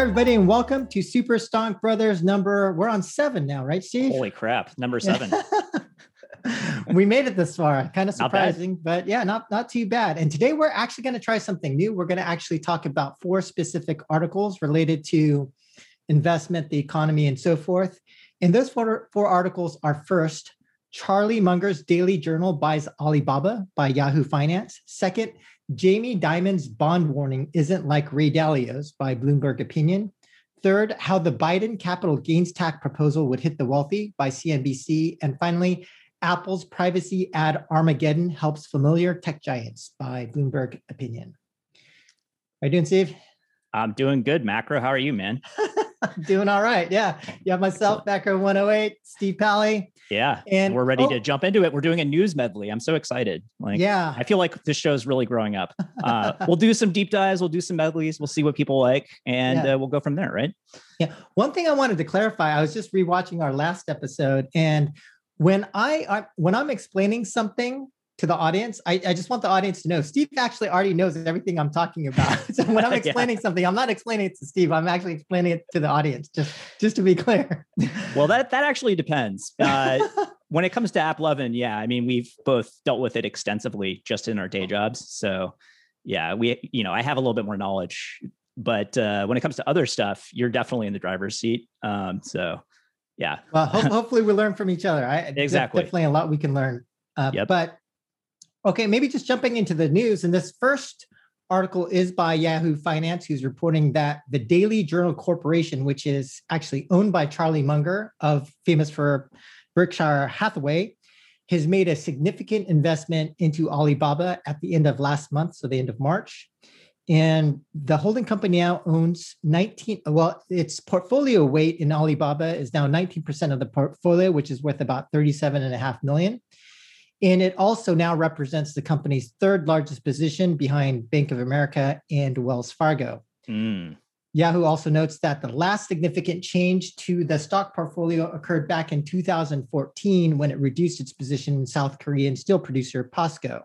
everybody, and welcome to Super Stonk Brothers number. We're on seven now, right, Steve? Holy crap, number seven. we made it this far. Kind of surprising, but yeah, not not too bad. And today we're actually going to try something new. We're going to actually talk about four specific articles related to investment, the economy, and so forth. And those four, four articles are first, Charlie Munger's Daily Journal buys Alibaba by Yahoo Finance. Second, Jamie Dimon's bond warning isn't like Ray Dalio's by Bloomberg Opinion. Third, how the Biden capital gains tax proposal would hit the wealthy by CNBC. And finally, Apple's privacy ad Armageddon helps familiar tech giants by Bloomberg Opinion. How you doing, Steve? I'm doing good, Macro. How are you, man? doing all right. Yeah. You have myself, Becker 108, Steve Pally. Yeah. And we're ready oh, to jump into it. We're doing a news medley. I'm so excited. Like, Yeah. I feel like this show is really growing up. Uh, we'll do some deep dives. We'll do some medleys. We'll see what people like, and Yeah. uh, we'll go from there. Right? Yeah. One thing I wanted to clarify, I was just rewatching our last episode, and when I, I when I'm explaining something to the audience, I, I just want the audience to know Steve actually already knows everything I'm talking about. so when I'm Yeah. explaining something, I'm not explaining it to Steve. I'm actually explaining it to the audience, just just to be clear. Well, that that actually depends. Uh, when it comes to AppLovin, yeah, I mean, we've both dealt with it extensively just in our day jobs. So, yeah, we, you know, I have a little bit more knowledge, but uh, when it comes to other stuff, you're definitely in the driver's seat. Um, so, yeah, well, ho- hopefully we learn from each other. I Exactly. definitely a lot we can learn. Uh, Yep. But okay, maybe just jumping into the news. And this first article is by Yahoo Finance, who's reporting that the Daily Journal Corporation, which is actually owned by Charlie Munger, of famous for Berkshire Hathaway, has made a significant investment into Alibaba at the end of last month, so the end of March. And the holding company now owns 19, well, its portfolio weight in Alibaba is now 19% of the portfolio, which is worth about 37 and a half million. And it also now represents the company's third largest position behind Bank of America and Wells Fargo. Mm. Yahoo also notes that the last significant change to the stock portfolio occurred back in 2014 when it reduced its position in South Korean steel producer POSCO.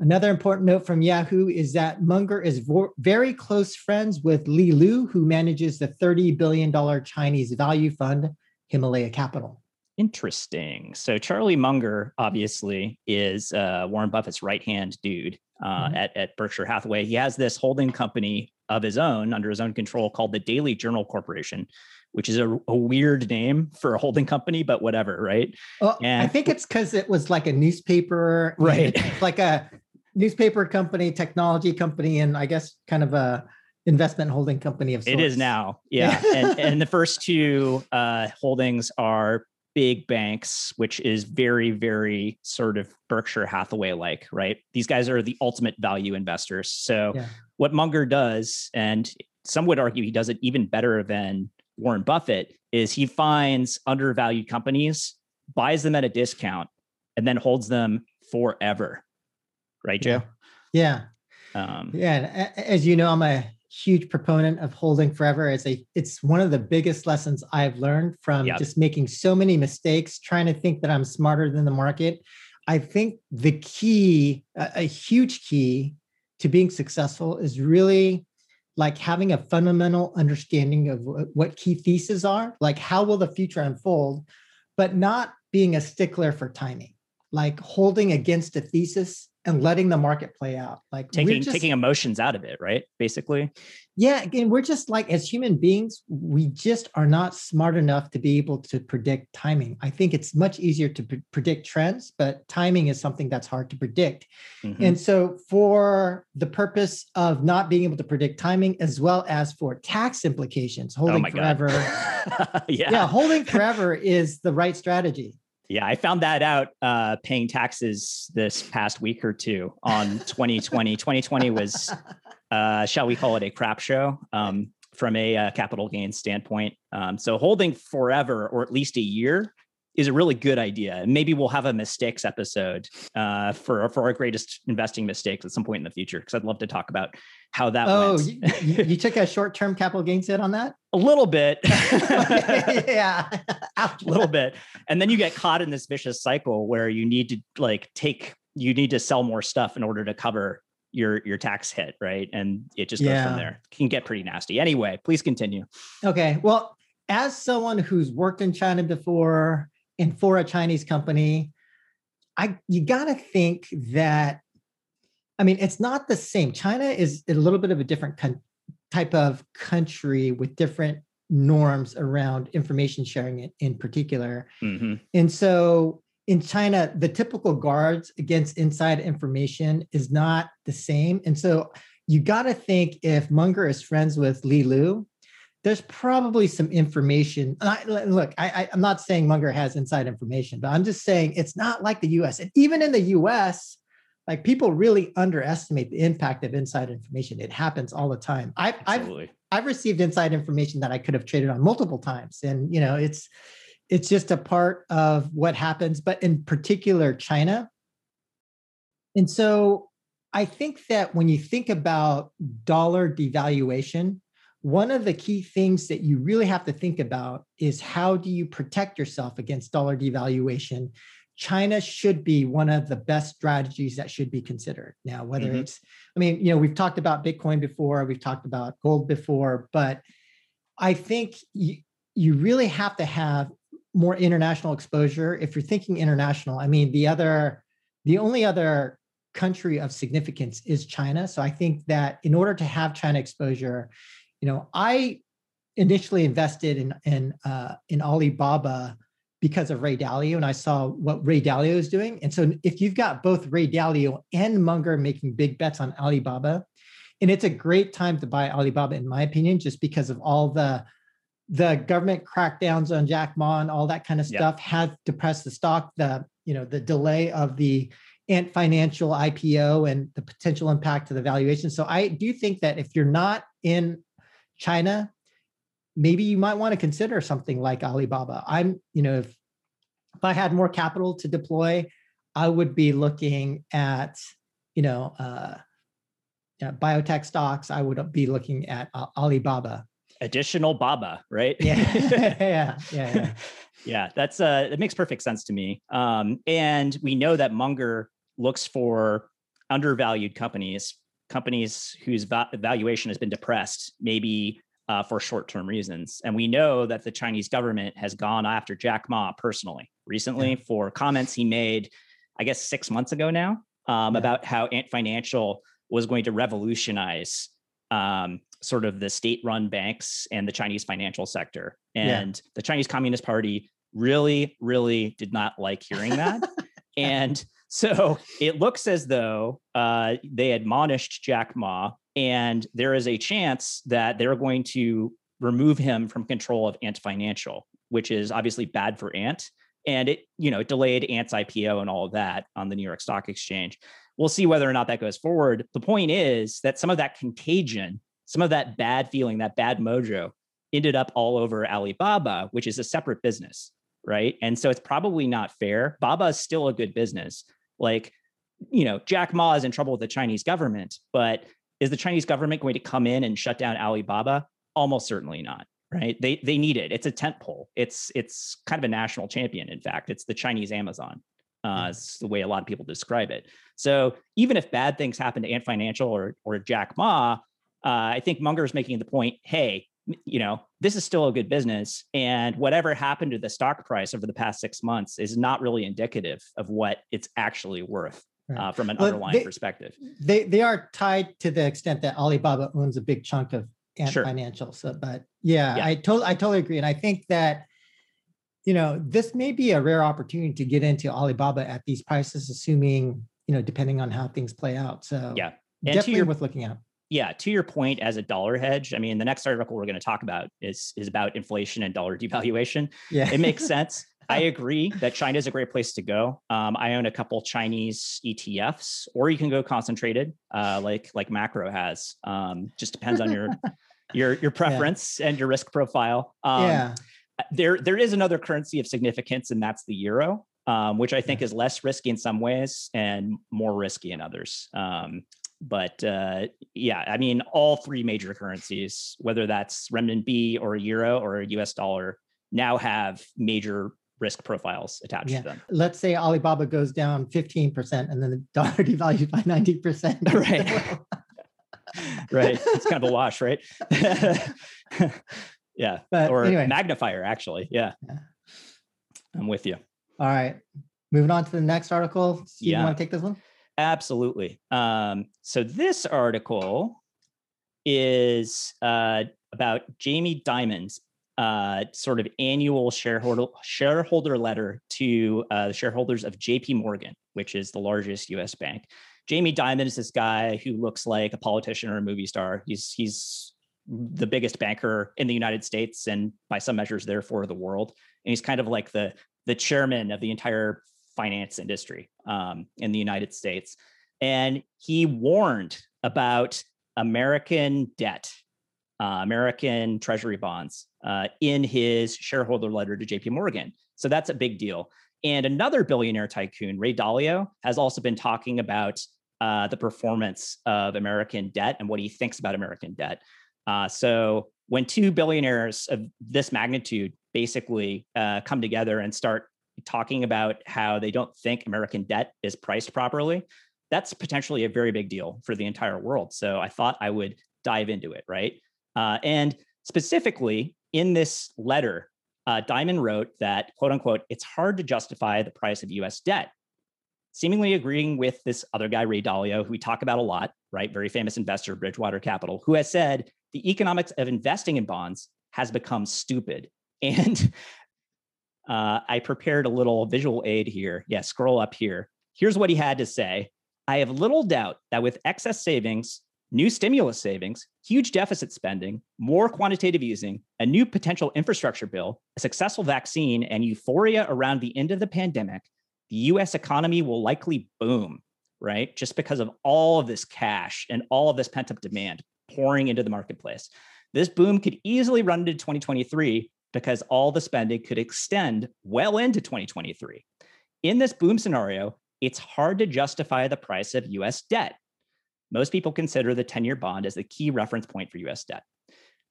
Another important note from Yahoo is that Munger is vo- very close friends with Li Lu, who manages the $30 billion Chinese value fund, Himalaya Capital. Interesting. So Charlie Munger obviously is uh, Warren Buffett's right hand dude uh, Mhm. at, at Berkshire Hathaway. He has this holding company of his own under his own control called the Daily Journal Corporation, which is a, a weird name for a holding company, but whatever, right? Well, I think it's because it was like a newspaper, Right. like a newspaper company, technology company, and I guess kind of a investment holding company of sorts. It is now, yeah. and and the first two uh, holdings are big banks, which is very very sort of Berkshire Hathaway like, right? These guys are the ultimate value investors. So Yeah. what Munger does, and some would argue he does it even better than Warren Buffett, is he finds undervalued companies, buys them at a discount, and then holds them forever. Right, Joe? Yeah. Um, Yeah, and as you know, I'm a huge proponent of holding forever. It's a it's one of the biggest lessons I've learned from Yep. just making so many mistakes, trying to think that I'm smarter than the market. I think the key, a, a huge key to being successful is really like having a fundamental understanding of wh- what key theses are, like how will the future unfold, but not being a stickler for timing, like holding against a thesis and letting the market play out. Like we're taking just- taking emotions out of it, right? Basically. yeah, again, we're just like as human beings, we just are not smart enough to be able to predict timing. I think it's much easier to pre- predict trends, but timing is something that's hard to predict. Mhm. And so, for the purpose of not being able to predict timing, as well as for tax implications, holding oh forever. yeah. yeah, holding forever is the right strategy. Yeah, I found that out uh, paying taxes this past week or two on 2020. 2020 was, uh, shall we call it a crap show um, from a uh, capital gains standpoint. Um, so holding forever or at least a year is a really good idea. And maybe we'll have a mistakes episode uh, for for our greatest investing mistakes at some point in the future because I'd love to talk about how that Oh, you, you- took a short-term capital gains hit on that? a little bit. yeah, a little bit and then you get caught in this vicious cycle where you need to like take you need to sell more stuff in order to cover your your tax hit, right? And it just goes from there. Can get pretty nasty. Anyway, please continue. Okay. Well, as someone who's worked in China before and for a Chinese company, I you got to think that I mean, it's not the same. China is a little bit of a different con- type of country with different norms around information sharing in, in particular. Mm-hmm. And so in China, the typical guards against inside information is not the same. And so you got to think if Munger is friends with Li Lu, there's probably some information. I, look, I, am not saying Munger has inside information, but I'm just saying it's not like the US. And even in the US, like people really underestimate the impact of inside information. It happens all the time. I've, I've, I've received inside information that I could have traded on multiple times. And, you know, it's, it's just a part of what happens, but in particular, China. And so I think that when you think about dollar devaluation, one of the key things that you really have to think about is how do you protect yourself against dollar devaluation? China should be one of the best strategies that should be considered. Now, whether mm-hmm. it's, I mean, you know, we've talked about Bitcoin before, we've talked about gold before, but I think you, you really have to have more international exposure. If you're thinking international, I mean, the other, the only other country of significance is China. So I think that in order to have China exposure, you know, I initially invested in in uh, in Alibaba because of Ray Dalio, and I saw what Ray Dalio is doing. And so, if you've got both Ray Dalio and Munger making big bets on Alibaba, and it's a great time to buy Alibaba, in my opinion, just because of all the the government crackdowns on Jack Ma and all that kind of stuff yeah. have depressed the stock. The you know the delay of the Ant Financial IPO and the potential impact to the valuation. So I do think that if you're not in China, maybe you might want to consider something like Alibaba. I'm, you know, if if I had more capital to deploy, I would be looking at, you know, uh, yeah, biotech stocks. I would be looking at uh, Alibaba. Additional Baba, right? Yeah, yeah, yeah, yeah. yeah, that's uh, it makes perfect sense to me. Um, and we know that Munger looks for undervalued companies companies whose va- valuation has been depressed, maybe uh, for short-term reasons. And we know that the Chinese government has gone after Jack Ma personally recently yeah. for comments he made, I guess six months ago now, um, yeah. about how Ant Financial was going to revolutionize um, sort of the state-run banks and the Chinese financial sector. And yeah. the Chinese Communist Party really, really did not like hearing that. and so it looks as though uh, they admonished Jack Ma, and there is a chance that they're going to remove him from control of Ant Financial, which is obviously bad for Ant. And it, you know, delayed Ant's IPO and all of that on the New York Stock Exchange. We'll see whether or not that goes forward. The point is that some of that contagion, some of that bad feeling, that bad mojo ended up all over Alibaba, which is a separate business, right? And so it's probably not fair. Baba is still a good business, like, you know, Jack Ma is in trouble with the Chinese government, but is the Chinese government going to come in and shut down Alibaba? Almost certainly not. Right? They they need it. It's a tent pole. It's it's kind of a national champion. In fact, it's the Chinese Amazon. Uh, hmm. It's the way a lot of people describe it. So even if bad things happen to Ant Financial or or Jack Ma, uh, I think Munger is making the point. Hey, you know, this is still a good business. And whatever happened to the stock price over the past six months is not really indicative of what it's actually worth uh, from an well, underlying they, perspective. They they are tied to the extent that Alibaba owns a big chunk of Ant sure. Financial. So, but yeah, yeah. I totally I totally agree. And I think that you know this may be a rare opportunity to get into Alibaba at these prices, assuming you know depending on how things play out. So yeah, and definitely your, worth looking at yeah, to your point, as a dollar hedge, I mean, the next article we're going to talk about is is about inflation and dollar devaluation. Yeah, it makes sense. I agree that China is a great place to go. Um, I own a couple Chinese ETFs, or you can go concentrated, uh, like like Macro has. Um, just depends on your your your preference yeah. and your risk profile. Um, yeah. There there is another currency of significance, and that's the euro. Um, which I think is less risky in some ways and more risky in others. Um, but uh, yeah, I mean, all three major currencies, whether that's renminbi or a euro or a US dollar, now have major risk profiles attached Yeah. to them. Let's say Alibaba goes down 15% and then the dollar devalues by 90%. Right. right. It's kind of a wash, right? yeah. But or anyway. magnifier, actually. Yeah. Yeah. I'm with you. All right. Moving on to the next article. Steve, you Yeah. want to take this one? Absolutely. Um, so this article is uh, about Jamie Dimon's uh, sort of annual shareholder shareholder letter to uh, the shareholders of J.P. Morgan, which is the largest U.S. bank. Jamie Dimon is this guy who looks like a politician or a movie star. He's he's the biggest banker in the United States and by some measures, therefore, the world. And he's kind of like the the chairman of the entire finance industry um, in the United States. And he warned about American debt, uh, American treasury bonds uh, in his shareholder letter to JP Morgan. So that's a big deal. And another billionaire tycoon, Ray Dalio, has also been talking about uh, the performance of American debt and what he thinks about American debt. Uh, so when two billionaires of this magnitude basically uh, come together and start talking about how they don't think American debt is priced properly, that's potentially a very big deal for the entire world. So I thought I would dive into it, right? Uh, and specifically in this letter, uh, Dimon wrote that, quote unquote, it's hard to justify the price of US debt. Seemingly agreeing with this other guy, Ray Dalio, who we talk about a lot, right? Very famous investor, Bridgewater Capital, who has said the economics of investing in bonds has become stupid. And uh, I prepared a little visual aid here. Yeah, scroll up here. Here's what he had to say I have little doubt that with excess savings, new stimulus savings, huge deficit spending, more quantitative easing, a new potential infrastructure bill, a successful vaccine, and euphoria around the end of the pandemic, the US economy will likely boom, right? Just because of all of this cash and all of this pent up demand pouring into the marketplace. This boom could easily run into 2023 because all the spending could extend well into 2023. In this boom scenario, it's hard to justify the price of US debt. Most people consider the 10 year bond as the key reference point for US debt.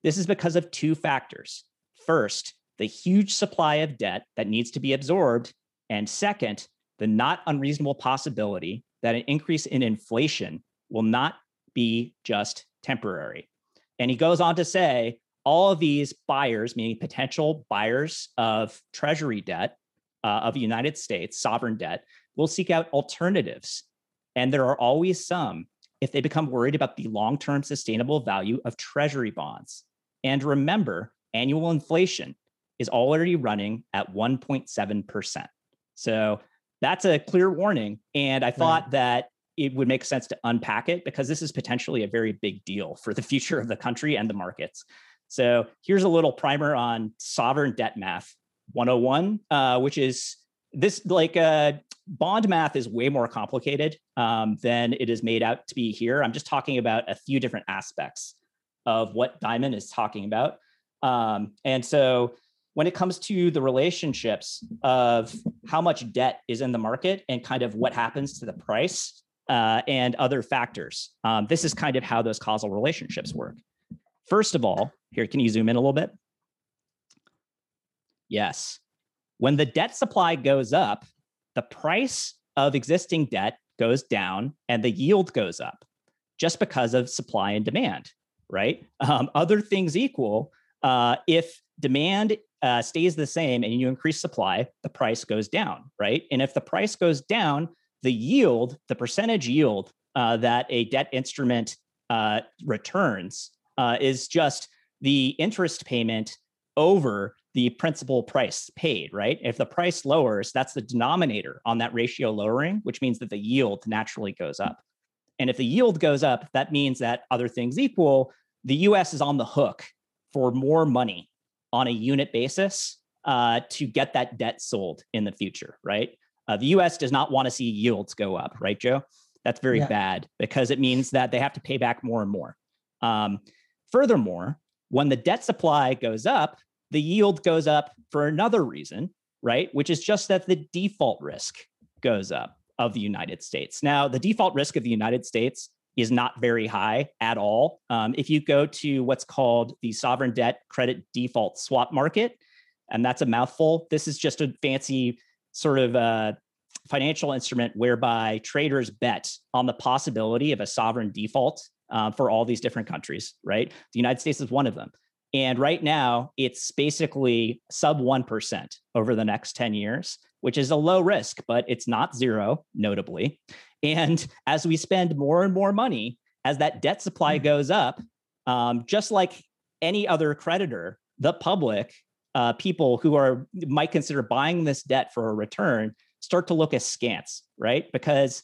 This is because of two factors. First, the huge supply of debt that needs to be absorbed. And second, the not unreasonable possibility that an increase in inflation will not be just temporary. And he goes on to say all of these buyers, meaning potential buyers of treasury debt uh, of the United States, sovereign debt, will seek out alternatives. And there are always some if they become worried about the long term sustainable value of treasury bonds. And remember, annual inflation is already running at 1.7%. So that's a clear warning. And I thought right. that it would make sense to unpack it because this is potentially a very big deal for the future of the country and the markets. So here's a little primer on sovereign debt math 101, uh, which is this like uh, bond math is way more complicated um, than it is made out to be here. I'm just talking about a few different aspects of what Dimon is talking about. Um, and so when it comes to the relationships of how much debt is in the market and kind of what happens to the price uh, and other factors, um, this is kind of how those causal relationships work. First of all, here, can you zoom in a little bit? Yes. When the debt supply goes up, the price of existing debt goes down and the yield goes up just because of supply and demand, right? Um, other things equal, uh, if demand uh, stays the same and you increase supply, the price goes down, right? And if the price goes down, the yield, the percentage yield uh, that a debt instrument uh, returns uh, is just the interest payment over the principal price paid, right? If the price lowers, that's the denominator on that ratio lowering, which means that the yield naturally goes up. And if the yield goes up, that means that other things equal, the US is on the hook for more money on a unit basis uh, to get that debt sold in the future, right? Uh, the US does not want to see yields go up, right, Joe? That's very yeah. bad because it means that they have to pay back more and more. Um, furthermore, when the debt supply goes up, the yield goes up for another reason, right? Which is just that the default risk goes up of the United States. Now, the default risk of the United States is not very high at all. Um, if you go to what's called the sovereign debt credit default swap market, and that's a mouthful. This is just a fancy sort of uh, financial instrument whereby traders bet on the possibility of a sovereign default uh, for all these different countries, right? The United States is one of them. And right now, it's basically sub 1% over the next 10 years, which is a low risk, but it's not zero, notably. And as we spend more and more money, as that debt supply mm. goes up, um, just like any other creditor, the public, uh, people who are might consider buying this debt for a return, start to look askance, right? Because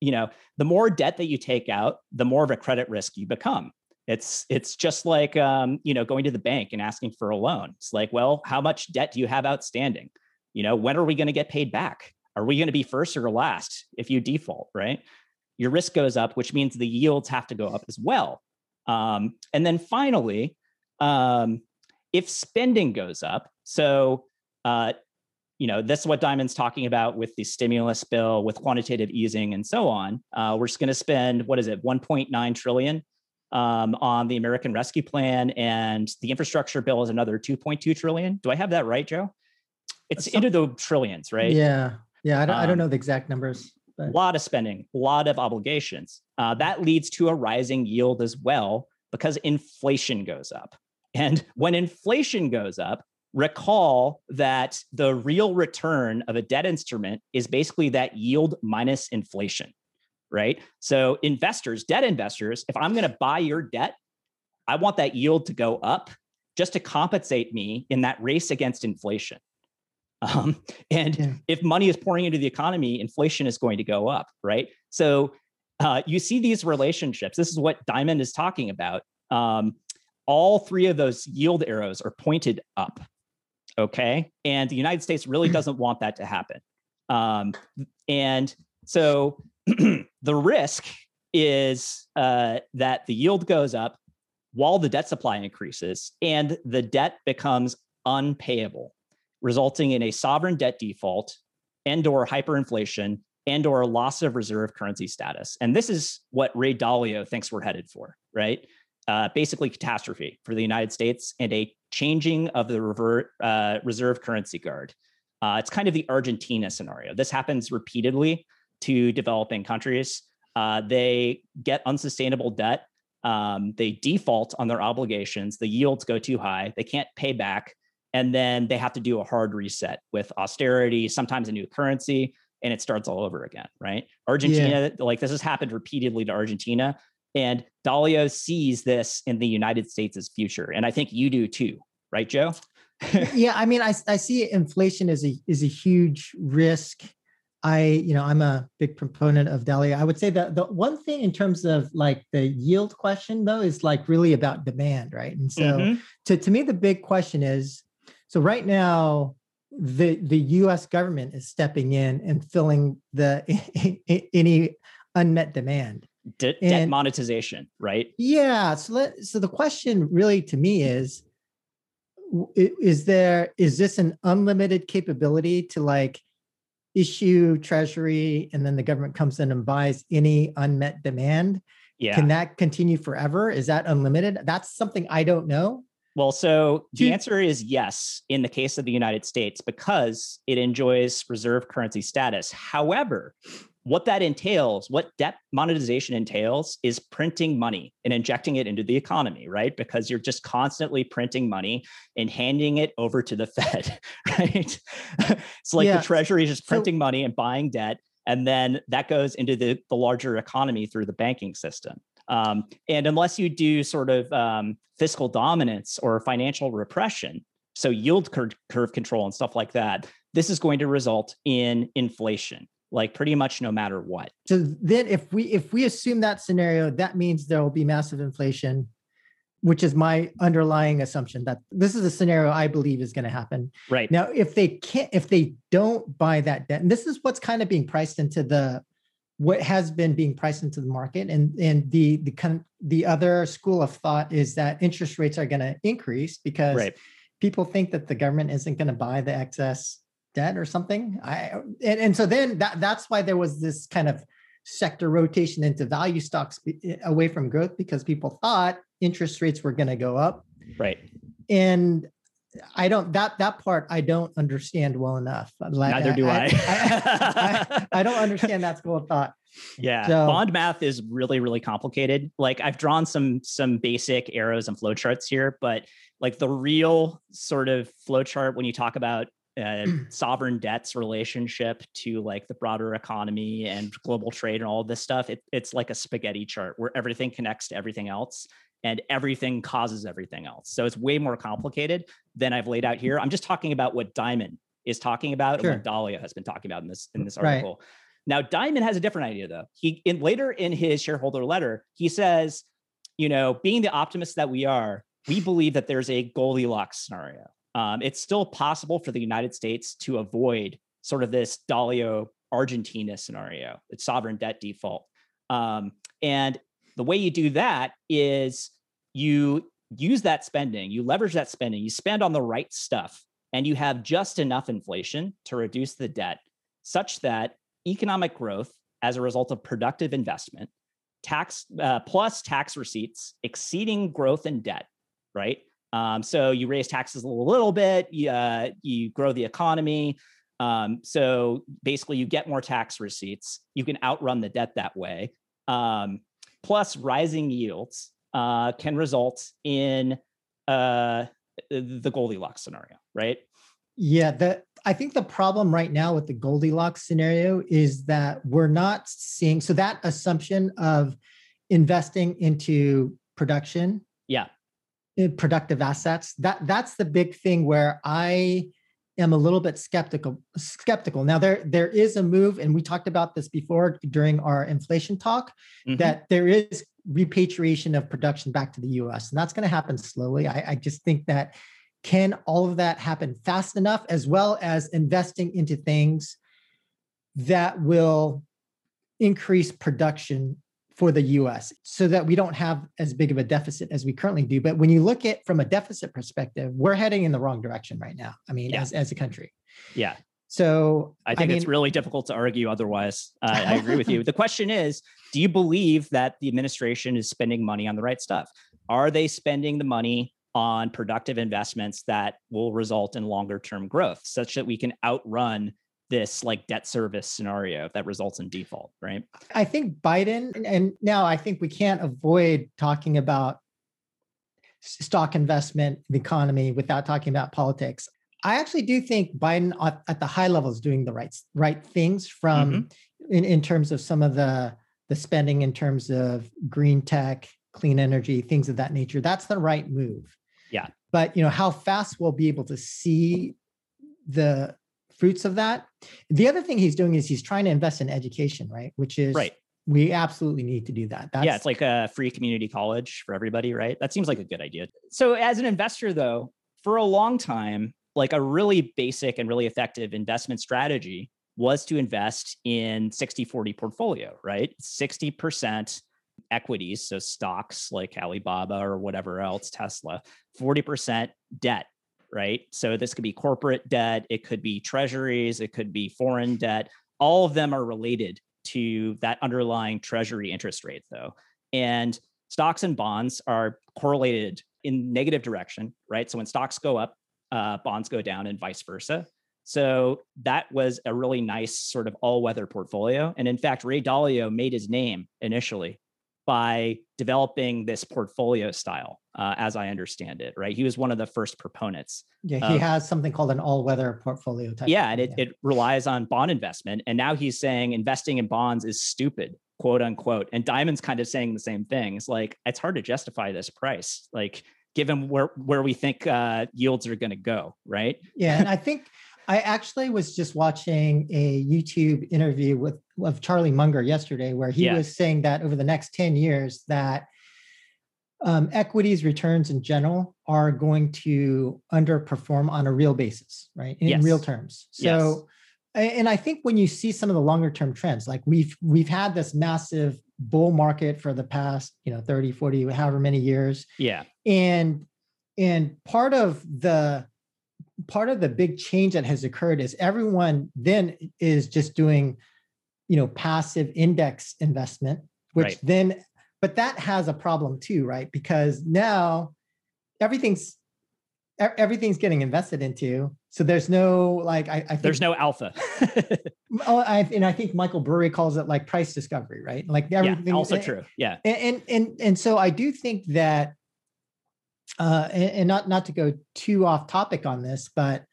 you know, the more debt that you take out, the more of a credit risk you become. It's it's just like um, you know going to the bank and asking for a loan. It's like, well, how much debt do you have outstanding? You know, when are we going to get paid back? Are we going to be first or last if you default? Right, your risk goes up, which means the yields have to go up as well. Um, and then finally, um, if spending goes up, so uh, you know, this is what Dimon's talking about with the stimulus bill, with quantitative easing, and so on. Uh, we're just going to spend what is it, 1.9 trillion um, on the American Rescue Plan, and the infrastructure bill is another 2.2 trillion. Do I have that right, Joe? It's Some, into the trillions, right? Yeah, yeah. I don't, um, I don't know the exact numbers. A lot of spending, a lot of obligations. Uh, that leads to a rising yield as well because inflation goes up. And when inflation goes up, recall that the real return of a debt instrument is basically that yield minus inflation, right? So, investors, debt investors, if I'm going to buy your debt, I want that yield to go up just to compensate me in that race against inflation. Um, and yeah. if money is pouring into the economy, inflation is going to go up, right? So, uh, you see these relationships. This is what Dimon is talking about. Um, all three of those yield arrows are pointed up Okay. And the United States really doesn't want that to happen. Um, and so the risk is uh, that the yield goes up while the debt supply increases and the debt becomes unpayable, resulting in a sovereign debt default and or hyperinflation and or loss of reserve currency status. And this is what Ray Dalio thinks we're headed for, right? Uh, basically catastrophe for the United States and a changing of the revert, uh, reserve currency guard. Uh, it's kind of the Argentina scenario. This happens repeatedly to developing countries. Uh, they get unsustainable debt. Um, they default on their obligations. The yields go too high. They can't pay back. And then they have to do a hard reset with austerity, sometimes a new currency, and it starts all over again, right? Argentina, yeah. like this has happened repeatedly to Argentina. And Dalio sees this in the United States' future. And I think you do too, right, Joe? yeah, I mean, I, I see inflation as a is a huge risk. I, you know, I'm a big proponent of Dalio. I would say that the one thing in terms of like the yield question though is like really about demand, right? And so mm-hmm. to, to me, the big question is so right now, the the US government is stepping in and filling the any unmet demand. De- and, debt monetization, right? Yeah. So let, so the question really to me is is there is this an unlimited capability to like issue treasury and then the government comes in and buys any unmet demand? Yeah. Can that continue forever? Is that unlimited? That's something I don't know. Well, so the answer is yes in the case of the United States because it enjoys reserve currency status. However, what that entails, what debt monetization entails, is printing money and injecting it into the economy, right? Because you're just constantly printing money and handing it over to the Fed, right? it's like yeah. the Treasury is just printing so, money and buying debt, and then that goes into the, the larger economy through the banking system. Um, and unless you do sort of um, fiscal dominance or financial repression, so yield curve, curve control and stuff like that, this is going to result in inflation like pretty much no matter what. So then if we if we assume that scenario, that means there will be massive inflation, which is my underlying assumption that this is a scenario I believe is going to happen. Right. Now, if they can't if they don't buy that debt, and this is what's kind of being priced into the what has been being priced into the market and and the the kind the other school of thought is that interest rates are going to increase because right. people think that the government isn't going to buy the excess debt or something. I and, and so then that that's why there was this kind of sector rotation into value stocks away from growth because people thought interest rates were going to go up. Right. And I don't that that part I don't understand well enough. Like, Neither do I. I, I, I, don't understand that school of thought. Yeah, so, bond math is really really complicated. Like I've drawn some some basic arrows and flowcharts here, but like the real sort of flowchart when you talk about uh, sovereign debt's relationship to like the broader economy and global trade and all this stuff, it, it's like a spaghetti chart where everything connects to everything else and everything causes everything else. So it's way more complicated than I've laid out here. I'm just talking about what Dimon is talking about sure. and what Dalio has been talking about in this in this article. Right. Now Dimon has a different idea though. He in later in his shareholder letter, he says, you know, being the optimists that we are, we believe that there's a Goldilocks scenario. Um, it's still possible for the United States to avoid sort of this Dalio Argentina scenario, it's sovereign debt default. Um, and the way you do that is you use that spending, you leverage that spending, you spend on the right stuff, and you have just enough inflation to reduce the debt such that economic growth as a result of productive investment, tax uh, plus tax receipts exceeding growth and debt, right? Um, so you raise taxes a little bit, you, uh, you grow the economy. Um, so basically, you get more tax receipts. You can outrun the debt that way. Um, plus rising yields uh, can result in uh, the Goldilocks scenario, right? Yeah, the I think the problem right now with the Goldilocks scenario is that we're not seeing so that assumption of investing into production, yeah, productive assets. That that's the big thing where I am a little bit skeptical skeptical now there there is a move and we talked about this before during our inflation talk mm-hmm. that there is repatriation of production back to the us and that's going to happen slowly I, I just think that can all of that happen fast enough as well as investing into things that will increase production for the US so that we don't have as big of a deficit as we currently do. But when you look at from a deficit perspective, we're heading in the wrong direction right now. I mean, yeah. as, as a country. Yeah. So I think I mean, it's really difficult to argue otherwise. Uh, I agree with you. The question is do you believe that the administration is spending money on the right stuff? Are they spending the money on productive investments that will result in longer term growth such that we can outrun this like debt service scenario that results in default, right? I think Biden, and now I think we can't avoid talking about stock investment, the economy, without talking about politics. I actually do think Biden at the high level is doing the right right things from mm-hmm. in, in terms of some of the the spending in terms of green tech, clean energy, things of that nature. That's the right move. Yeah. But you know how fast we'll be able to see the fruits of that. The other thing he's doing is he's trying to invest in education, right? Which is right. We absolutely need to do that. That's, yeah, it's like a free community college for everybody, right? That seems like a good idea. So, as an investor, though, for a long time, like a really basic and really effective investment strategy was to invest in 60 40 portfolio, right? 60% equities, so stocks like Alibaba or whatever else, Tesla, 40% debt, right? So this could be corporate debt, it could be treasuries, it could be foreign debt. All of them are related to that underlying treasury interest rate, though. And stocks and bonds are correlated in negative direction, right? So when stocks go up, uh, bonds go down, and vice versa. So that was a really nice sort of all-weather portfolio. And in fact, Ray Dalio made his name initially by developing this portfolio style, uh, as I understand it. Right, he was one of the first proponents. Yeah, he of, has something called an all-weather portfolio type. Yeah, and it, yeah. it relies on bond investment. And now he's saying investing in bonds is stupid, quote unquote. And Dimon's kind of saying the same thing. It's like it's hard to justify this price, like given where where we think uh, yields are going to go. Right. Yeah, and I think. I actually was just watching a YouTube interview with of Charlie Munger yesterday, where he yeah. was saying that over the next 10 years, that um, equities returns in general are going to underperform on a real basis, right? In, yes. real terms. So yes. and I think when you see some of the longer term trends, like we've we've had this massive bull market for the past, you know, 30, 40, however many years. Yeah. And and part of the part of the big change that has occurred is everyone then is just doing you know passive index investment which right. then but that has a problem too right because now everything's everything's getting invested into. So there's no like I, I think, there's no alpha. oh, I, and I think Michael Burry calls it like price discovery, right? Like everything. Yeah, also and, true. Yeah. And, and and and so I do think that, uh, and, and not not to go too off topic on this, but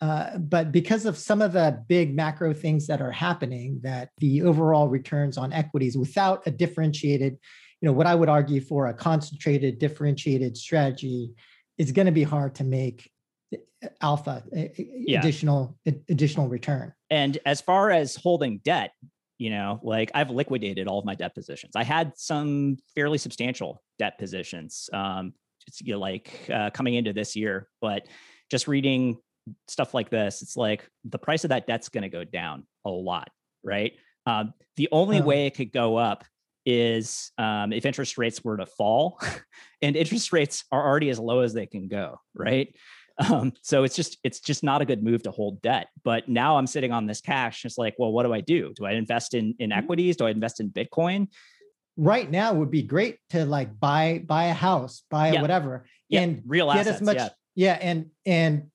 uh, but because of some of the big macro things that are happening, that the overall returns on equities without a differentiated, you know, what I would argue for a concentrated, differentiated strategy is going to be hard to make uh, alpha yeah. additional additional return. And as far as holding debt, you know, like I've liquidated all of my debt positions. I had some fairly substantial debt positions, um, you know, like uh, coming into this year, but just reading stuff like this, it's like the price of that debt's going to go down a lot, right? Um, the only way it could go up is um, if interest rates were to fall, and interest rates are already as low as they can go, right? Um, so it's just it's just not a good move to hold debt. But now I'm sitting on this cash. It's like, well, what do I do? Do I invest in in mm-hmm. equities? Do I invest in Bitcoin? Right now would be great to like buy buy a house, buy yeah. whatever, yeah. and real get assets, as much. Yeah. yeah, and and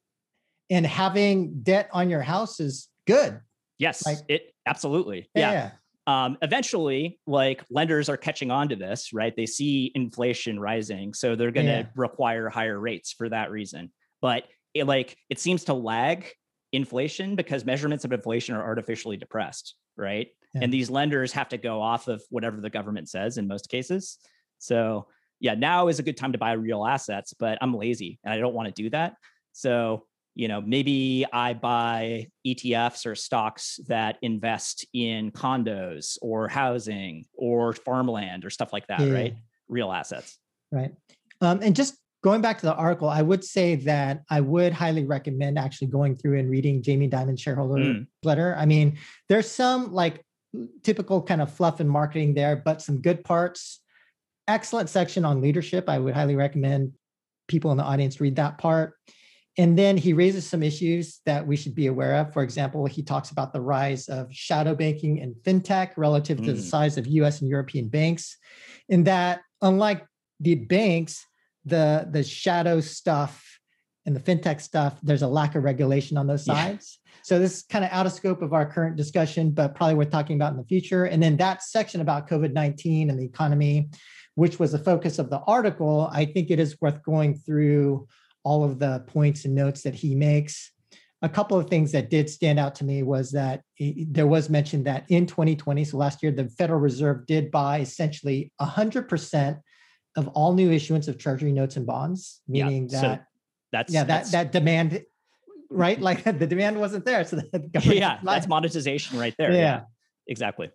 and having debt on your house is good. Yes, like, it absolutely. Yeah. yeah. Um, eventually, like lenders are catching on to this, right? They see inflation rising, so they're going to yeah. require higher rates for that reason. But it, like it seems to lag inflation because measurements of inflation are artificially depressed, right? Yeah. And these lenders have to go off of whatever the government says in most cases. So yeah, now is a good time to buy real assets, but I'm lazy and I don't want to do that. So you know maybe i buy etfs or stocks that invest in condos or housing or farmland or stuff like that yeah. right real assets right um, and just going back to the article i would say that i would highly recommend actually going through and reading jamie dimon's shareholder mm. letter i mean there's some like typical kind of fluff and marketing there but some good parts excellent section on leadership i would highly recommend people in the audience read that part and then he raises some issues that we should be aware of. For example, he talks about the rise of shadow banking and fintech relative mm. to the mm. size of US and European banks. In that, unlike the banks, the, the shadow stuff and the fintech stuff, there's a lack of regulation on those sides. Yeah. So this is kind of out of scope of our current discussion, but probably worth talking about in the future. And then that section about COVID 19 and the economy, which was the focus of the article, I think it is worth going through all of the points and notes that he makes. A couple of things that did stand out to me was that there was mentioned that in 2020, so last year, the Federal Reserve did buy essentially 100% of all new issuance of Treasury notes and bonds, meaning yeah, that so that's yeah that's, that that demand, right? Like the demand wasn't there, so the yeah, that's monetization right there. Yeah. yeah, exactly.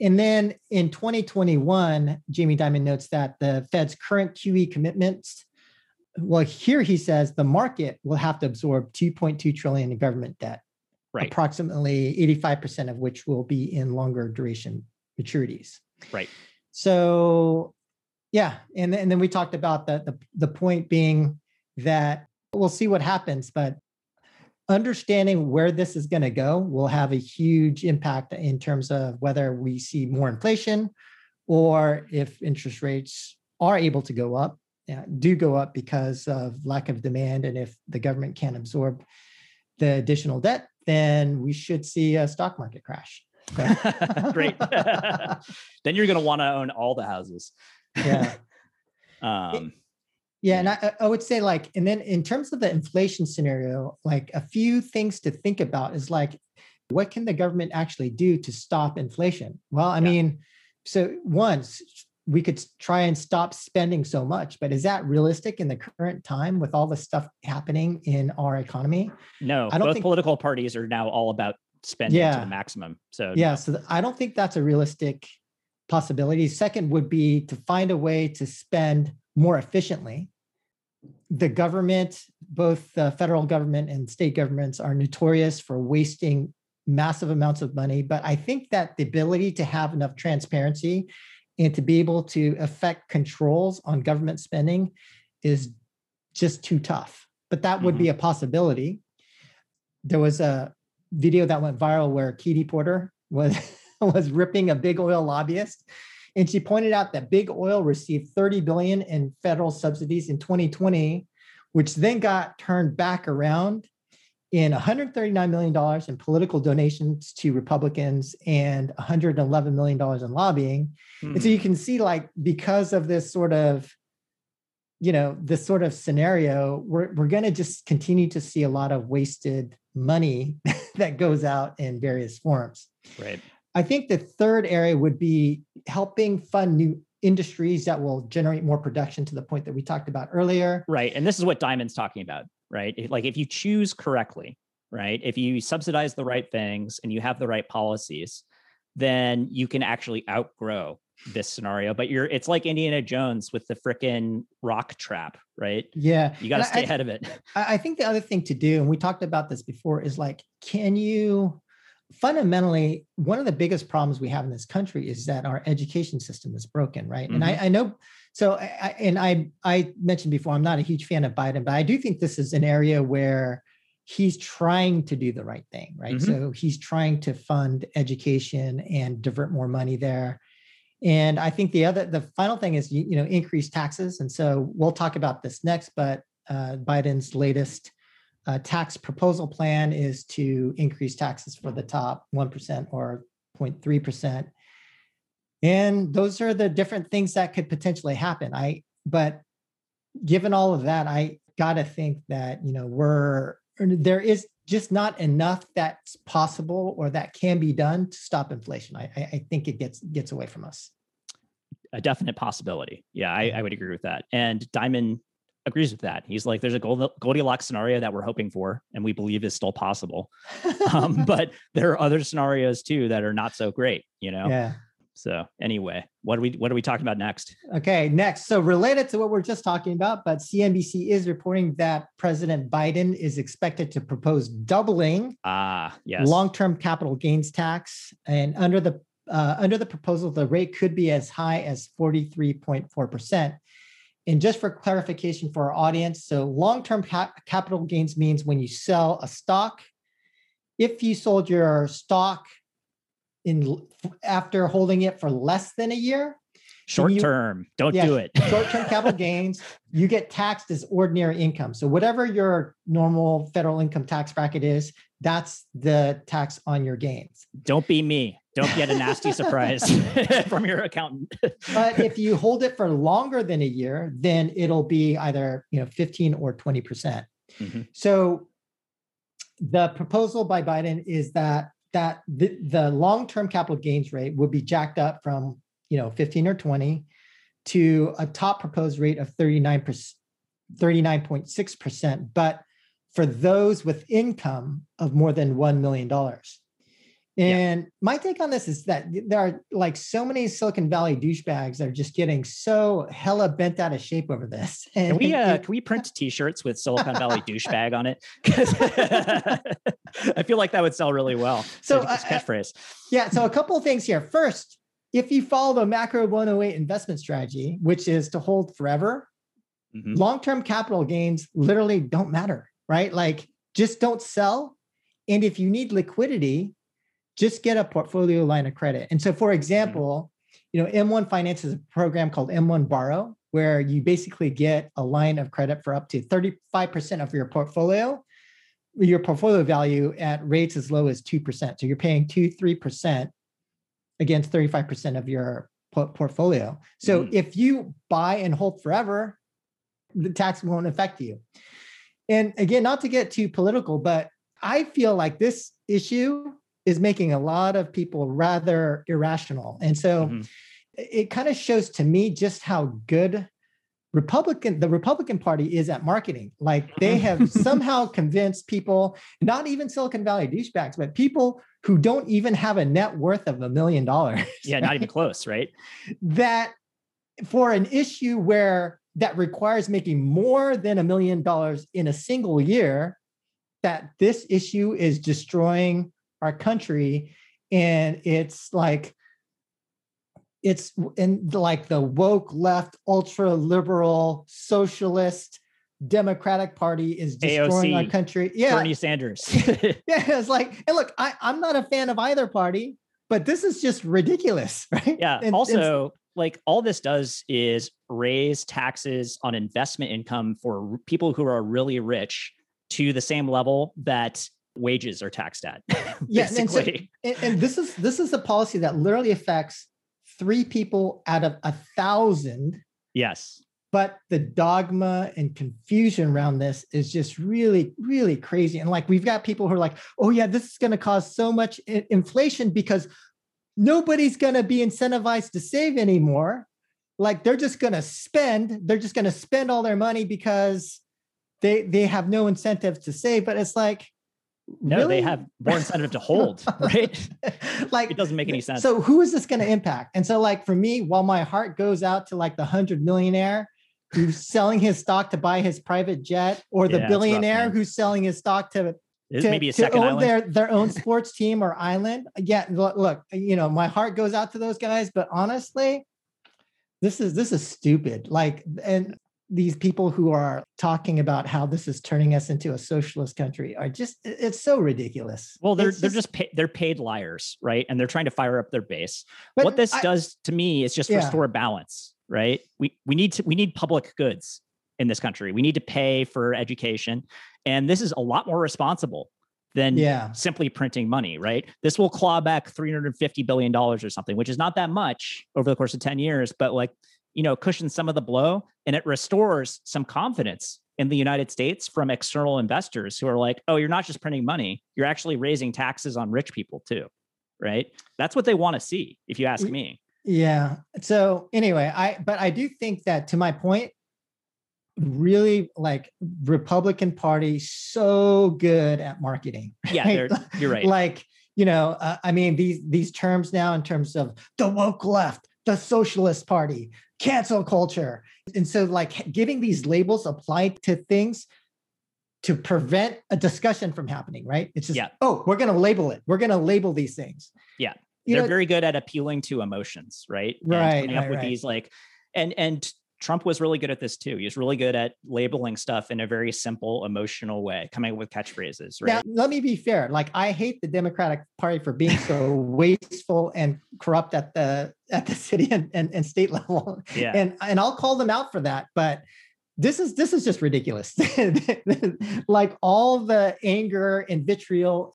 And then in 2021, Jamie Dimon notes that the Fed's current QE commitments well, here he says the market will have to absorb 2.2 trillion in government debt, right. approximately 85% of which will be in longer duration maturities. Right. So, yeah, and and then we talked about the the, the point being that we'll see what happens, but understanding where this is going to go will have a huge impact in terms of whether we see more inflation or if interest rates are able to go up do go up because of lack of demand. And if the government can't absorb the additional debt, then we should see a stock market crash. Great. then you're going to want to own all the houses. Yeah. um, yeah, and I, I would say like, and then in terms of the inflation scenario, like a few things to think about is like, what can the government actually do to stop inflation? Well, I yeah. mean, so one, we could try and stop spending so much but is that realistic in the current time with all the stuff happening in our economy no I don't both think, political parties are now all about spending yeah, to the maximum so yeah no. so i don't think that's a realistic possibility second would be to find a way to spend more efficiently the government both the federal government and state governments are notorious for wasting massive amounts of money but i think that the ability to have enough transparency and to be able to affect controls on government spending is just too tough. But that would mm-hmm. be a possibility. There was a video that went viral where Katie Porter was was ripping a big oil lobbyist and she pointed out that big oil received 30 billion in federal subsidies in 2020 which then got turned back around in $139 million in political donations to Republicans and $111 million in lobbying. Mm-hmm. And so you hmm. can see, like, because of this sort of, you know, this sort of scenario, we're, we're going to just continue to see a lot of wasted money that goes out in various forms. Right. I think the third area would be helping fund new industries that will generate more production to the point that we talked about earlier. Right. And this is what Dimon's talking about, right? Like if you choose correctly, right? If you subsidize the right things and you have the right policies, then you can actually outgrow this scenario. But you're it's like Indiana Jones with the freaking rock trap, right? Yeah. You got to stay I, ahead of it. I think the other thing to do, and we talked about this before, is like, can you fundamentally one of the biggest problems we have in this country is that our education system is broken right mm-hmm. and I, mm-hmm. I, know so I, and i i mentioned before i'm not a huge fan of biden but i do think this is an area where he's trying to do the right thing right mm-hmm. so he's trying to fund education and divert more money there and i think the other the final thing is you, you know increase taxes and so we'll talk about this next but uh, biden's latest uh, tax proposal plan is to increase taxes for the top 1% or 0.3%. And those are the different things that could potentially happen. I but given all of that, I got to think that, you know, we're there is just not enough that's possible or that can be done to stop inflation. I, I think it gets gets away from us. A definite possibility. Yeah, I, I would agree with that. And Dimon agrees with that. He's like, there's a Goldilocks scenario that we're hoping for, and we believe is still possible. um, but there are other scenarios too that are not so great, you know? Yeah. So anyway, what are we what are we talking about next? Okay, next. So related to what we're just talking about, but CNBC is reporting that President Biden is expected to propose doubling ah yes long-term capital gains tax, and under the uh, under the proposal, the rate could be as high as 43.4 percent. And just for clarification for our audience, so long-term cap- capital gains means when you sell a stock, if you sold your stock in after holding it for less than a year, short you, term, don't yeah, do it. short-term capital gains, you get taxed as ordinary income. So whatever your normal federal income tax bracket is, that's the tax on your gains. Don't be me. Don't get a nasty surprise from your accountant. but if you hold it for longer than a year, then it'll be either you know 15 or 20 percent. Mm-hmm. So the proposal by Biden is that that the, the long-term capital gains rate would be jacked up from you know 15 or 20 to a top proposed rate of 39 39.6%. But for those with income of more than $1 million. And yeah. my take on this is that there are like so many Silicon Valley douchebags that are just getting so hella bent out of shape over this. And, can we uh, can we print T-shirts with Silicon Valley douchebag on it? I feel like that would sell really well. So uh, catchphrase. Yeah. So a couple of things here. First, if you follow the macro 108 investment strategy, which is to hold forever, mm-hmm. long-term capital gains literally don't matter, right? Like just don't sell. And if you need liquidity, just get a portfolio line of credit. And so, for mm-hmm. example, you know, M1 Finance is a program called M1 Borrow, where you basically get a line of credit for up to 35% of your portfolio, your portfolio value at rates as low as 2%. So you're paying 2 3% against 35% of your portfolio. So mm. if you buy and hold forever, the tax won't affect you. And again, not to get too political, but I feel like this issue is making a lot of people rather irrational. And so mm-hmm. it kind of shows to me just how good Republican, the Republican Party is at marketing. Like they have somehow convinced people, not even Silicon Valley douchebags, but people who don't even have a net worth of a million dollars. Yeah, right? not even close, right? That for an issue where that requires making more than a million dollars in a single year, that this issue is destroying our country. And it's like it's in like the woke left ultra liberal socialist democratic party is destroying AOC, our country. Yeah. Bernie sanders. Yeah it's like and look I, i'm not a fan of either party but this is just ridiculous right? Yeah and, also like all this does is raise taxes on investment income for people who are really rich to the same level that wages are taxed at. yeah, and, so, and, and this is this is a policy that literally affects three people out of a thousand. Yes. But the dogma and confusion around this is just really, really crazy. And like we've got people who are like, oh, yeah, this is going to cause so much inflation because nobody's going to be incentivized to save anymore. Like they're just going to spend, they're just going to spend all their money because they they have no incentive to save. But it's like, no, really? they have more incentive to hold, right? like it doesn't make any sense. So who is this going to impact? And so, like for me, while my heart goes out to like the hundred millionaire who's selling his stock to buy his private jet, or the yeah, billionaire rough, who's selling his stock to to, maybe a second own their their own sports team or island. Yeah, look, look, you know, my heart goes out to those guys, but honestly, this is this is stupid. Like, and these people who are talking about how this is turning us into a socialist country are just it's so ridiculous. Well they're it's they're just, just pay, they're paid liars right? And they're trying to fire up their base. What this I, does to me is just yeah. restore balance right? We we need to we need public goods in this country. We need to pay for education and this is a lot more responsible than yeah. simply printing money, right? This will claw back $350 billion or something, which is not that much over the course of 10 years, but like you know, cushions some of the blow and it restores some confidence in the United States from external investors who are like, oh, you're not just printing money, you're actually raising taxes on rich people too. Right. That's what they want to see, if you ask me. Yeah. So anyway, I but I do think that to my point, really like Republican Party so good at marketing. Yeah, you're right. like you know, uh, I mean these these terms now in terms of the woke left, the socialist party, cancel culture. And so, like, giving these labels applied to things to prevent a discussion from happening, right? It's just, yeah. oh, we're going to label it. We're going to label these things. Yeah. You They're know, very good at appealing to emotions, right? Right. And coming up right, with right. these like, and and Trump was really good at this too. He was really good at labeling stuff in a very simple, emotional way, coming up with catchphrases. Right. Now, let me be fair. Like, I hate the Democratic Party for being so wasteful and corrupt at the at the city and, and, and state level. Yeah. And and I'll call them out for that. But this is this is just ridiculous. like all the anger and vitriol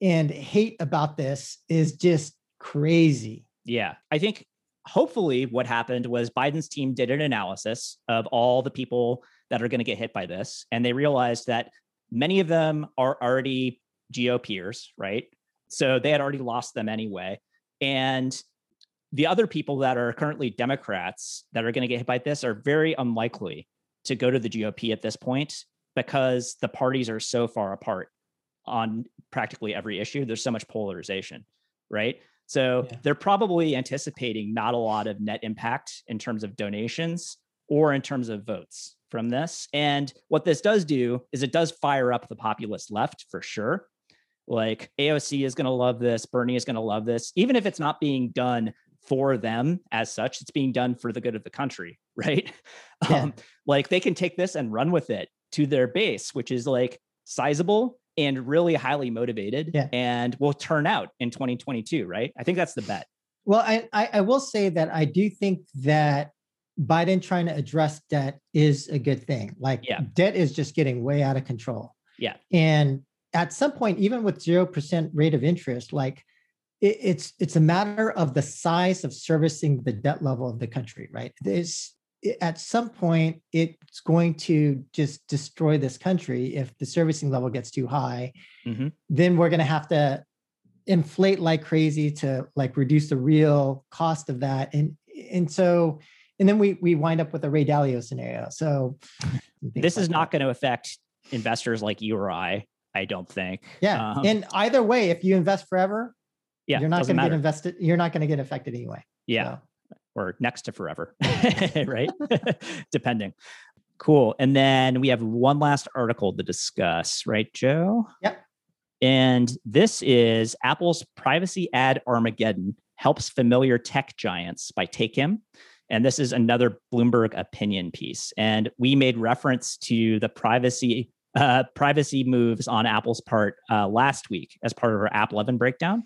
and hate about this is just crazy. Yeah. I think hopefully what happened was Biden's team did an analysis of all the people that are going to get hit by this and they realized that many of them are already GOPers, right? So they had already lost them anyway. And the other people that are currently Democrats that are going to get hit by this are very unlikely to go to the GOP at this point because the parties are so far apart on practically every issue. There's so much polarization, right? So yeah. they're probably anticipating not a lot of net impact in terms of donations or in terms of votes from this. And what this does do is it does fire up the populist left for sure. Like AOC is going to love this, Bernie is going to love this, even if it's not being done for them as such, it's being done for the good of the country, right? Yeah. Um, like they can take this and run with it to their base, which is like sizable and really highly motivated yeah. and will turn out in 2022, right? I think that's the bet. Well, I, I, I will say that I do think that Biden trying to address debt is a good thing. Like yeah. debt is just getting way out of control. Yeah. And at some point, even with 0% rate of interest, like it, it's it's a matter of the size of servicing the debt level of the country, right? There's at some point it's going to just destroy this country if the servicing level gets too high. Mm-hmm. then we're going to have to inflate like crazy to like reduce the real cost of that. And and so and then we we wind up with a ray dalio scenario. So this like is not going to affect investors like you or i i don't think. Yeah. Um, and either way if you invest forever yeah you're not going to get invested you're not going to get affected anyway. Yeah. So or next to forever, right? Depending. Cool. And then we have one last article to discuss, right, Joe? Yep. And this is Apple's privacy ad Armageddon helps familiar tech giants by Tae Kim. And this is another Bloomberg opinion piece. And we made reference to the privacy uh, privacy moves on Apple's part uh, last week as part of our AppLovin breakdown.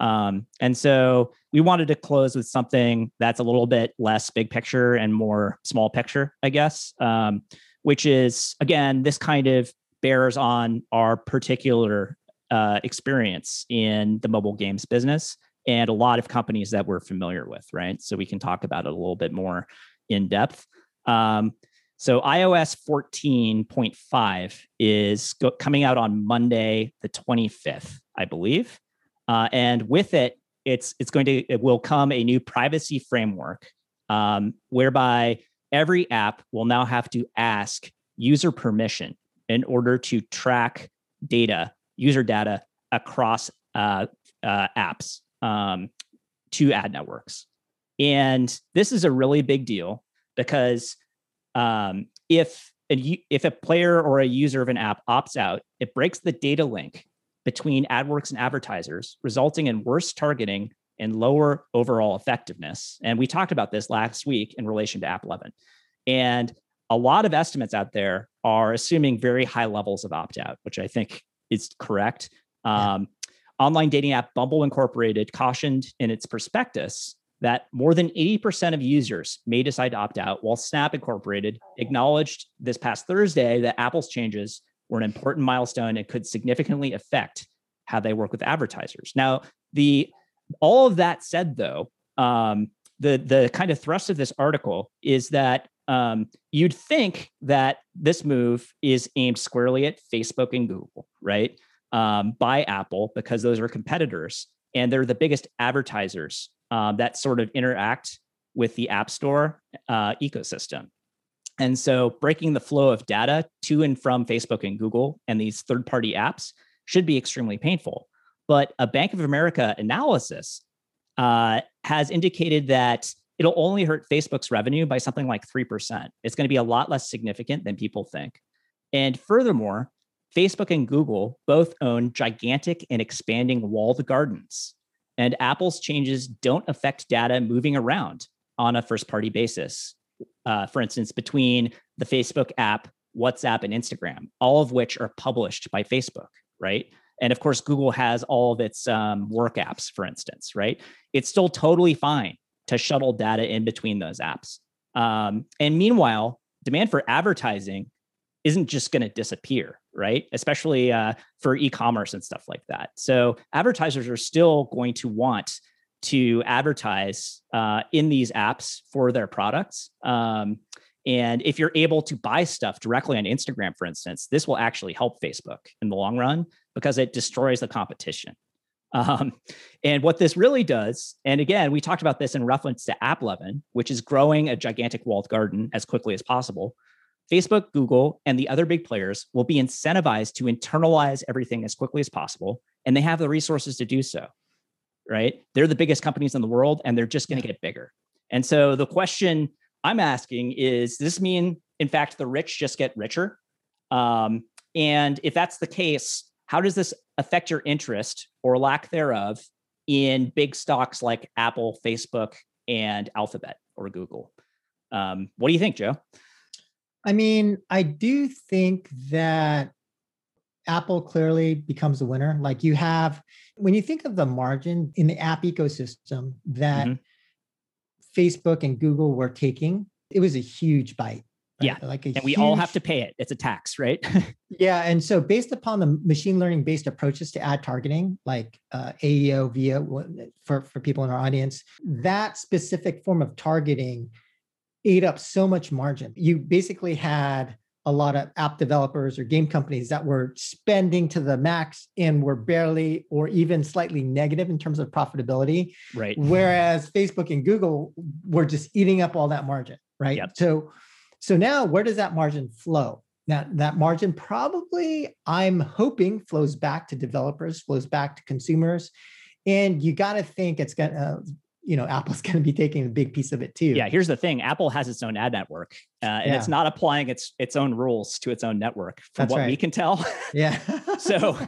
Um, and so we wanted to close with something that's a little bit less big picture and more small picture, I guess, um, which is, again, this kind of bears on our particular uh, experience in the mobile games business and a lot of companies that we're familiar with, right? So we can talk about it a little bit more in depth. Um, so iOS 14.5 is go- coming out on Monday, the 25th, I believe. Uh, and with it, it's it's going to it will come a new privacy framework um, whereby every app will now have to ask user permission in order to track data, user data across uh, uh, apps um, to ad networks. And this is a really big deal because um, if a, if a player or a user of an app opts out, it breaks the data link between AdWorks and advertisers, resulting in worse targeting and lower overall effectiveness. And we talked about this last week in relation to AppLovin. And a lot of estimates out there are assuming very high levels of opt out, which I think is correct. Um, online dating app Bumble Incorporated cautioned in its prospectus that more than 80% of users may decide to opt out, while Snap Incorporated acknowledged this past Thursday that Apple's changes were an important milestone and could significantly affect how they work with advertisers. Now, the all of that said, though, um, the the kind of thrust of this article is that um, you'd think that this move is aimed squarely at Facebook and Google, right? Um, by Apple because those are competitors and they're the biggest advertisers um, that sort of interact with the App Store uh, ecosystem. And so breaking the flow of data to and from Facebook and Google and these third party apps should be extremely painful. But a Bank of America analysis uh, has indicated that it'll only hurt Facebook's revenue by something like 3%. It's going to be a lot less significant than people think. And furthermore, Facebook and Google both own gigantic and expanding walled gardens. And Apple's changes don't affect data moving around on a first party basis. Uh, for instance, between the Facebook app, WhatsApp, and Instagram, all of which are published by Facebook, right? And of course, Google has all of its um, work apps, for instance, right? It's still totally fine to shuttle data in between those apps. Um, and meanwhile, demand for advertising isn't just going to disappear, right? Especially uh, for e-commerce and stuff like that. So advertisers are still going to want to advertise uh, in these apps for their products. Um, and if you're able to buy stuff directly on Instagram, for instance, this will actually help Facebook in the long run because it destroys the competition. Um, and what this really does, and again, we talked about this in reference to AppLovin, which is growing a gigantic walled garden as quickly as possible. Facebook, Google, and the other big players will be incentivized to internalize everything as quickly as possible, and they have the resources to do so. Right? They're the biggest companies in the world, and they're just going to get bigger. And so the question I'm asking is: Does this mean, in fact, the rich just get richer? Um, and if that's the case, how does this affect your interest or lack thereof in big stocks like Apple, Facebook, and Alphabet or Google? Um, what do you think, Joe? I mean, I do think that Apple clearly becomes a winner. Like you have, when you think of the margin in the app ecosystem that mm-hmm. Facebook and Google were taking, it was a huge bite. Right? Yeah. Like and huge... we all have to pay it. It's a tax, right? yeah. And so based upon the machine learning based approaches to ad targeting, like uh, AEO, VIA, for, for people in our audience, that specific form of targeting ate up so much margin. You basically had a lot of app developers or game companies that were spending to the max and were barely or even slightly negative in terms of profitability. Right. Whereas Facebook and Google were just eating up all that margin. Right. Yep. So so now where does that margin flow? Now that margin probably I'm hoping flows back to developers, flows back to consumers. And you got to think it's going to you know apple's going to be taking a big piece of it too. Yeah here's the thing apple has its own ad network uh, and yeah. it's not applying its its own rules to its own network from That's what right. we can tell. Yeah. So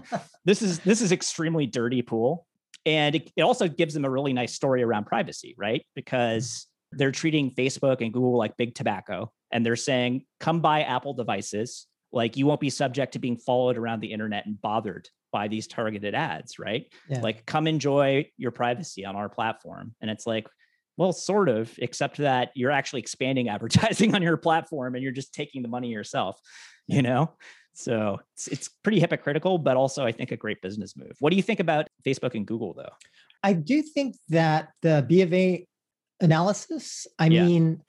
this is this is extremely dirty pool and it, it also gives them a really nice story around privacy right? Because they're treating facebook and google like big tobacco and they're saying come buy apple devices. Like you won't be subject to being followed around the internet and bothered by these targeted ads, right? Yeah. Like, come enjoy your privacy on our platform. And it's like, well, sort of, except that you're actually expanding advertising on your platform and you're just taking the money yourself, you know? So it's, it's pretty hypocritical, but also I think a great business move. What do you think about Facebook and Google though? I do think that the B of A analysis, I Yeah. mean,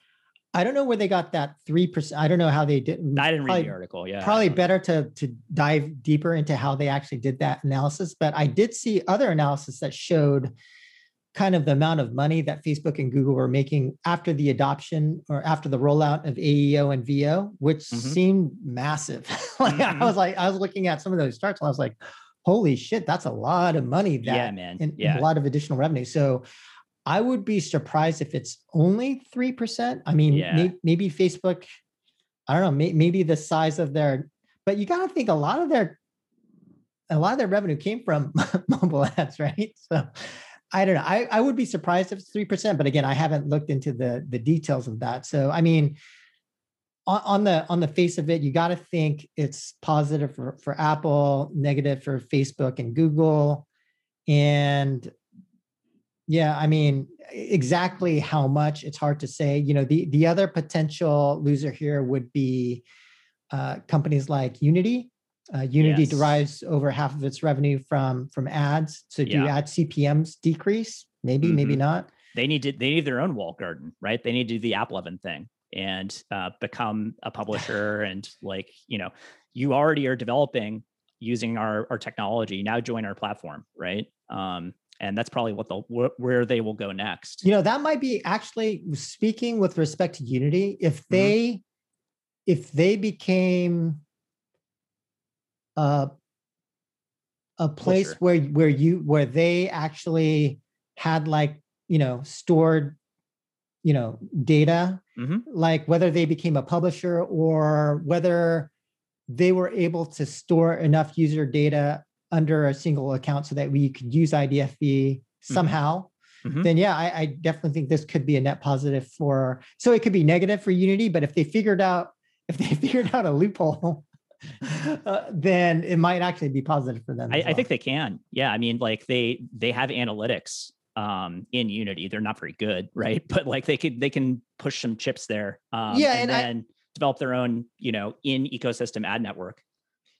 I don't know where they got that 3%. I don't know how they did. I didn't read the article. Yeah. Probably better to, to dive deeper into how they actually did that analysis. But I did see other analysis that showed kind of the amount of money that Facebook and Google were making after the adoption or after the rollout of AEO and VO, which Mhm. seemed massive. like Mhm. I was like, I was looking at some of those charts and I was like, holy shit, that's a lot of money that yeah, man. and, and yeah. a lot of additional revenue. So I would be surprised if it's only 3%. I mean, Yeah. may- maybe Facebook, I don't know, may- maybe the size of their, but you got to think a lot of their, a lot of their revenue came from mobile ads, right? So I don't know. I, I would be surprised if it's 3%, but again, I haven't looked into the, the details of that. So, I mean, on, on the on the face of it, you got to think it's positive for, for Apple, negative for Facebook and Google. And yeah, I mean, exactly how much it's hard to say. You know, the the other potential loser here would be uh, companies like Unity. Uh, Unity Yes. derives over half of its revenue from from ads. So do Yeah. ad CPMS decrease? Maybe, maybe Mhm. not. they need to they need their own wall garden, right? They need to do the AppLovin thing and uh, become a publisher and like you know you already are developing using our our technology. Now join our platform, right? Um, and that's probably what they'll wh- where they will go next. You know, that might be actually speaking with respect to Unity. If Mm-hmm. they if they became a a place where where you where they actually had like you know stored you know data Mhm. like whether they became a publisher or whether they were able to store enough user data under a single account so that we could use IDFA somehow, Mhm. then yeah, I, I definitely think this could be a net positive for. So it could be negative for Unity, but if they figured out if they figured out a loophole, uh, then it might actually be positive for them. I, as I think they can. Yeah, I mean, like they they have analytics um in Unity. They're not very good, right? But like they could they can push some chips there. Um, Yeah, and, and I- then develop their own, you know, in ecosystem ad network.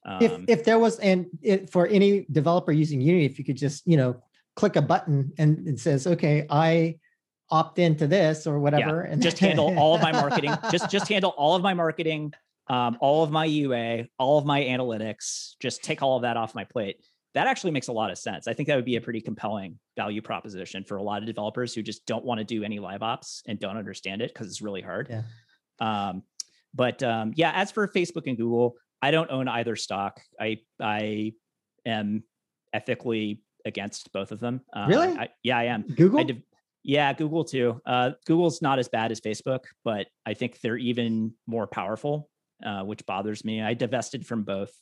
Um, if if there was and it, for any developer using Unity, if you could just you know click a button and it says, okay, I opt into this or whatever, and just handle all of my marketing just just handle all of my marketing um, all of my ua all of my analytics just take all of that off my plate. That actually makes a lot of sense. I think that would be a pretty compelling value proposition for a lot of developers who just don't want to do any live ops and don't understand it because it's really hard. Yeah. um, but um, yeah as for facebook and google i don't own either stock i i am ethically against both of them uh, Really? I, yeah i am Google. I yeah, Google too. Uh, Google's not as bad as Facebook, but I think they're even more powerful, uh, which bothers me. I divested from both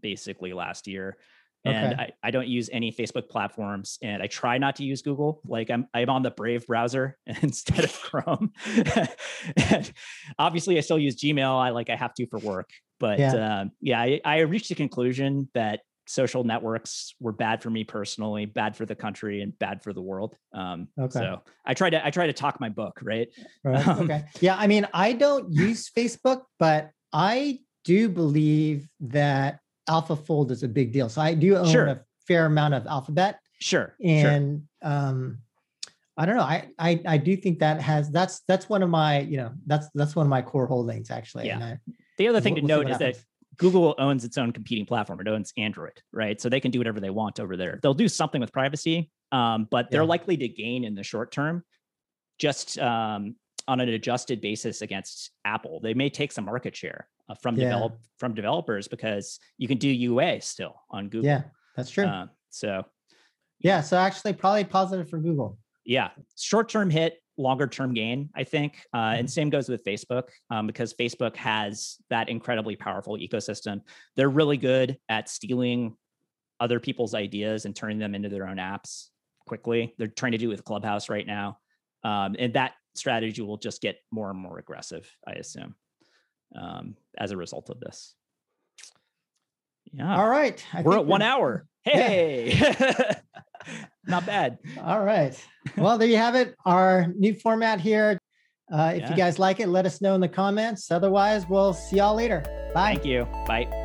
basically last year, and Okay. I, I don't use any Facebook platforms, and I try not to use Google. Like I'm I'm on the Brave browser instead of Chrome. and obviously, I still use Gmail. I like I have to for work, but Yeah. um, yeah, I, I reached the conclusion that social networks were bad for me personally, bad for the country, and bad for the world. Um, Okay. So I try to I try to talk my book, right? Right. Um, okay. Yeah. I mean, I don't use Facebook, but I do believe that AlphaFold is a big deal. So I do own Sure. a fair amount of Alphabet, Sure. sure. and um, I don't know. I, I I do think that has that's that's one of my you know that's that's one of my core holdings actually. Yeah. And I, The other thing we'll- to note is that. Google owns its own competing platform. It owns Android, right? So they can do whatever they want over there. They'll do something with privacy, um, but they're Yeah. likely to gain in the short term, just um, on an adjusted basis against Apple. They may take some market share uh, from Yeah. develop from developers because you can do UA still on Google. yeah, that's true. Uh, so yeah. So actually, probably positive for Google. yeah short term hit longer term gain i think uh, Mm-hmm. and same goes with facebook um, because facebook has that incredibly powerful ecosystem they're really good at stealing other people's ideas and turning them into their own apps quickly they're trying to do it with clubhouse right now um, and that strategy will just get more and more aggressive i assume um, as a result of this Yeah. All right. I we're at one hour. Hey. Yeah. Not bad. All right. Well, there you have it. Our new format here. Uh, if yeah. you guys like it, let us know in the comments. Otherwise, we'll see y'all later. Bye. Thank you. Bye.